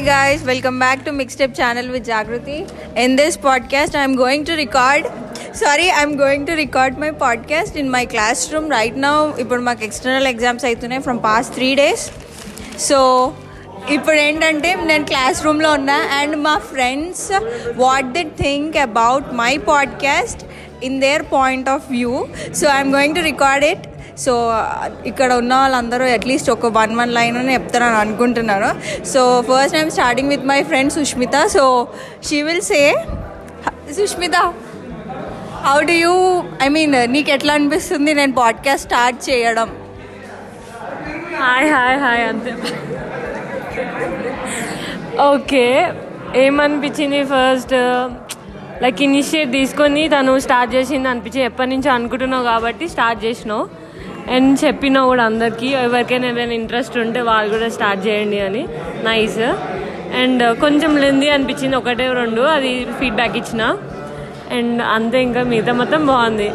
Guys welcome back to mixtape channel with Jagruti in this podcast I'm going to record sorry I'm going to record my podcast in my classroom right now ఇప్పుడు మాకు external exams అవుతున్నాయి from past three days so ఇప్పుడు ఏంటంటే నేను class రూమ్లో ఉన్నా and మా friends what that think about my podcast in their point of view so I'm going to record it so ఇక్కడ ఉన్న వాళ్ళందరూ అట్లీస్ట్ ఒక వన్ వన్ లైన్ అని చెప్తారని అనుకుంటున్నాను. So first time starting with my friend Sushmita so she will say Sushmita how do you I mean నీకు ఎట్లా అనిపిస్తుంది నేను పాడ్కాస్ట్ స్టార్ట్ చేయడం? హాయ్ హాయ్ హాయ్ అంతే. ఓకే ఏమనిపించింది ఫస్ట్ లైక్ ఇనిషియేట్ తీసుకొని తను స్టార్ట్ చేసింది అనిపించింది. ఎప్పటి నుంచో అనుకుంటున్నావు కాబట్టి స్టార్ట్ చేసినావు? అండ్ చెప్పినా కూడా అందరికీ ఎవరికైనా ఏదైనా ఇంట్రెస్ట్ ఉంటే వాళ్ళు కూడా స్టార్ట్ చేయండి అని. నైస్ అండ్ కొంచెం లెంది అనిపించింది ఒకటే రెండు అది ఫీడ్బ్యాక్ ఇచ్చిన. అండ్ అంతే ఇంకా మిగతా మొత్తం బాగుంది.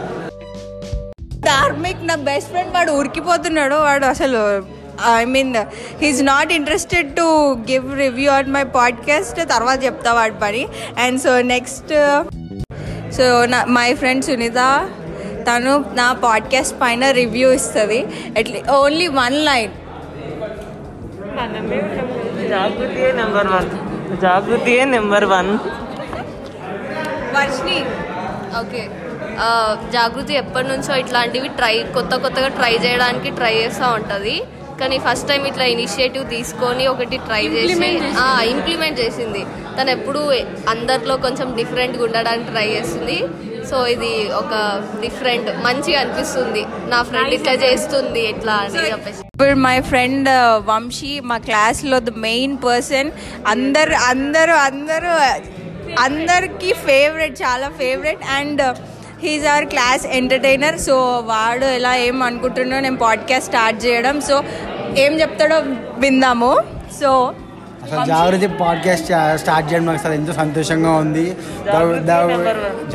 ధార్మిక్ నా బెస్ట్ ఫ్రెండ్ వాడు ఉరికిపోతున్నాడు వాడు అసలు I mean he's not interested to give review on my podcast తర్వాత చెప్తా వాడి పని. అండ్ సో నెక్స్ట్ సో నా మై ఫ్రెండ్ సునీత తను నా పాడ్కాస్ట్ పైన రివ్యూ ఇస్తుంది. ఎట్లీ ఓన్లీ వన్ లైన్ జాగృతియే number one జాగృతియే number one Varshini okay Jagruti ఎప్పటి నుంచో ఇట్లాంటివి ట్రై కొత్త కొత్తగా ట్రై చేయడానికి ట్రై చేస్తూ ఉంటుంది. కానీ ఫస్ట్ టైం ఇట్లా ఇనిషియేటివ్ తీసుకొని ఒకటి ట్రై చేసి ఇంప్లిమెంట్ చేసింది. తను ఎప్పుడు అందరిలో కొంచెం డిఫరెంట్గా ఉండడానికి ట్రై చేస్తుంది. సో ఇది ఒక డిఫరెంట్ మంచిగా అనిపిస్తుంది. నా ఫ్రెండ్ ఇట్లా చేస్తుంది ఇట్లా అని చెప్పేసి. ఇప్పుడు మై ఫ్రెండ్ వంశీ మా క్లాస్లో ద మెయిన్ పర్సన్ అందరు అందరూ అందరూ అందరికీ ఫేవరెట్ చాలా favourite and he's our class entertainer so వాడు ఎలా ఏం అనుకుంటున్నాడో నేను పాడ్కాస్ట్ స్టార్ట్ చేయడం. సో ఏం చెప్తాడో విందాము. సో అసలు జాగృతి పాడ్కాస్ట్ స్టార్ట్ చేయడం నాకు అసలు ఎంతో సంతోషంగా ఉంది.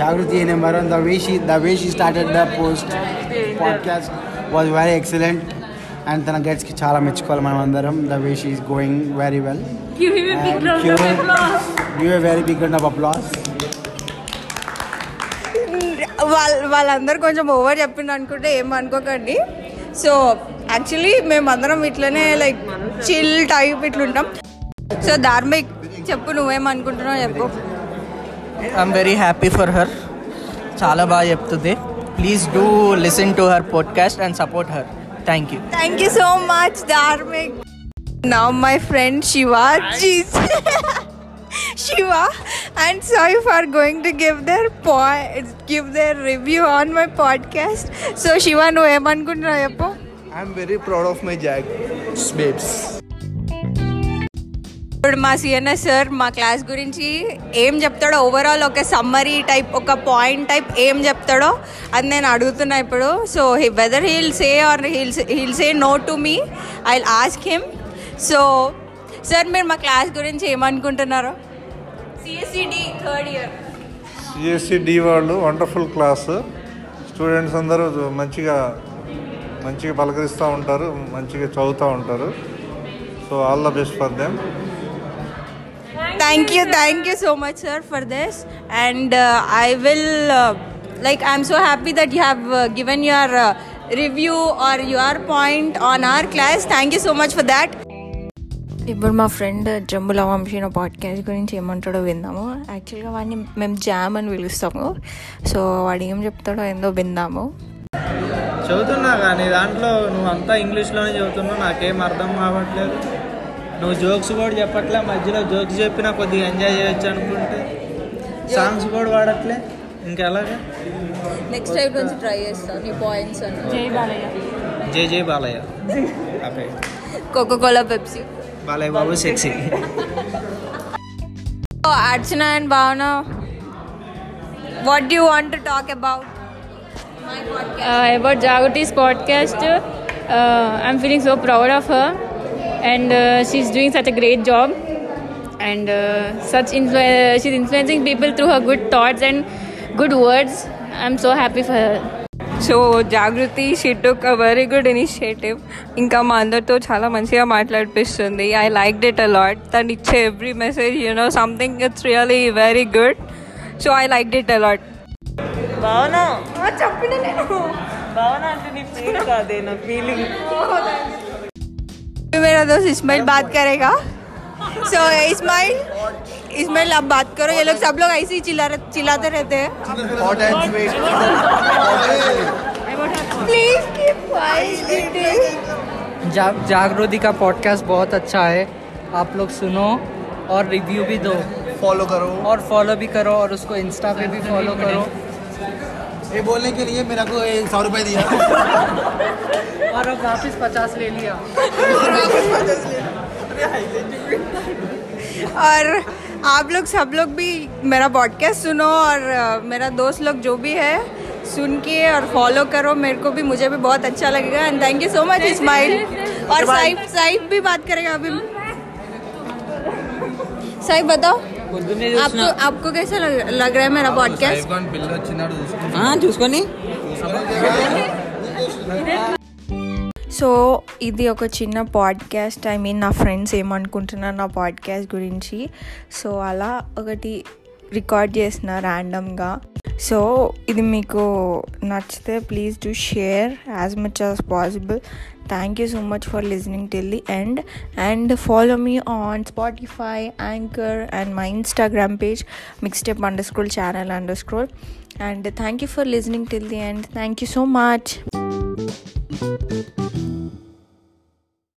Jagruti number one? The way she the way she started the post podcast was very excellent and తన గైడ్స్కి చాలా మెచ్చుకోవాలి మనం అందరం. The way she is going very well give a very big of applause వాళ్ళ వాళ్ళందరూ కొంచెం ఓవర్ చెప్పిండు అనుకుంటే ఏం అనుకోకండి. సో యాక్చువల్లీ మేమందరం ఇట్లనే లైక్ చిల్ టైప్ ఇట్లుంటాం. సో ధార్మిక్ చెప్పు నువ్వేమనుకుంటున్నావు చెప్పు. I'm very happy for her చాలా బాగా చెప్తుంది. Please do listen to her podcast and support her thank you thank you so much Dharmik నా my friend Shiva Gs Shiva and sorry for going to give their పా give their review on my podcast so Shiva నువ్వు ఏమనుకుంటున్నావు చెప్పు. I'm very proud of my Jag babes. ఇప్పుడు మా CNS sir మా class గురించి ఏం చెప్తాడో ఓవరాల్ ఒక సమ్మరీ టైప్ ఒక పాయింట్ టైప్ ఏం చెప్తాడో అది నేను అడుగుతున్నా ఇప్పుడు. So whether he'll say or he'll he'll say no to me I ask him so sir మీరు మా క్లాస్ గురించి ఏమనుకుంటున్నారు? CSCD third year CSC D వాళ్ళు వండర్ఫుల్ క్లాస్ స్టూడెంట్స్ అందరూ మంచిగా మంచిగా పలకరిస్తూ ఉంటారు మంచిగా చదువుతూ ఉంటారు. So all the best for them thank you thank you so much sir for this and I will like I'm so happy that you have given your review or your point on our class thank you so much for that ఇప్పుడు మా friend Jambula వంశీన podcast గురించి ఏమంటాడో విందాము. యాక్చువల్గా వాడిని మేము jam అని పిలుస్తాము. సో వాడు ఏం చెప్తాడో ఏందో విందాము. చదువుతున్నా కానీ దాంట్లో నువ్వు అంతా ఇంగ్లీష్లోనే చదువుతున్నావు నాకేం అర్థం కావట్లేదు. నువ్వు జోక్స్ కూడా చెప్పట్లే మధ్యలో జోక్స్ చెప్పినా కొద్దిగా ఎంజాయ్ చేయొచ్చు అనుకుంటే. సాంగ్స్ కూడా వాడట్లే ఇంకెలాగా? నెక్స్ట్ టైం నుంచి ట్రై చేస్తాను నీ పాయింట్స్ అని జై బాలయ్య. జై జై Balayya. Okay Coca Cola Pepsi Balayya Babu sexy what do you want to talk about? My podcast. uh, about Jagati's podcast. Uh, I'm feeling so proud of her, and uh, she's doing such a great job. And uh, such influ- she's influencing people through her good thoughts and good words. I'm so happy for her. So Jagriti she took a very good initiative ఇంకా మా అందరితో చాలా మంచిగా మాట్లాడిపిస్తుంది I like it a lot తను ఇచ్చే every message you know something it's really very good so I like it a lot Bhavana చెప్పిన నేను భావన అంటే నీ ఫీల్ కాదే నా ఫీలింగ్ मेरा दोस्त इस्माइल बात करेगा सो so, इस्माइल इस्माइल आप बात करो ये लोग सब लोग ऐसे ही चिल्ला रहे- चिल्लाते रहते हैं Hot and sweet. Please keep जा, जागृति का पॉडकास्ट बहुत अच्छा है आप लोग सुनो और रिव्यू भी दो Follow करो और फॉलो भी करो और उसको इंस्टा पे भी फॉलो करो ये बोलने के लिए मेरा को एक सौ रुपये दिया। और अब वापस पचास ले लिया। और आप लोग सब लोग भी मेरा पॉडकास्ट सुनो और मेरा दोस्त लोग जो भी है सुन के और फॉलो करो। मेरे को भी मुझे भी बहुत अच्छा लगेगा। And thank you so much Ismail और साइब साइब भी बात करेगा अभी। साइब बताओ। आपको आपको कैसा लग, लग रहा है मेरा पॉडकास्ट చూసుకొని సో ఇది ఒక చిన్న పాడ్కాస్ట్ ఐ మీన్ నా ఫ్రెండ్స్ ఏమనుకుంటున్నారు నా పాడ్కాస్ట్ గురించి సో అలా ఒకటి రికార్డ్ చేసిన ర్యాండమ్గా సో ఇది మీకు నచ్చితే please do share as much as possible thank you so much for listening till the end and follow me on Spotify Anchor and my Instagram page mixtape underscore channel underscore and thank you for listening till the end thank you so much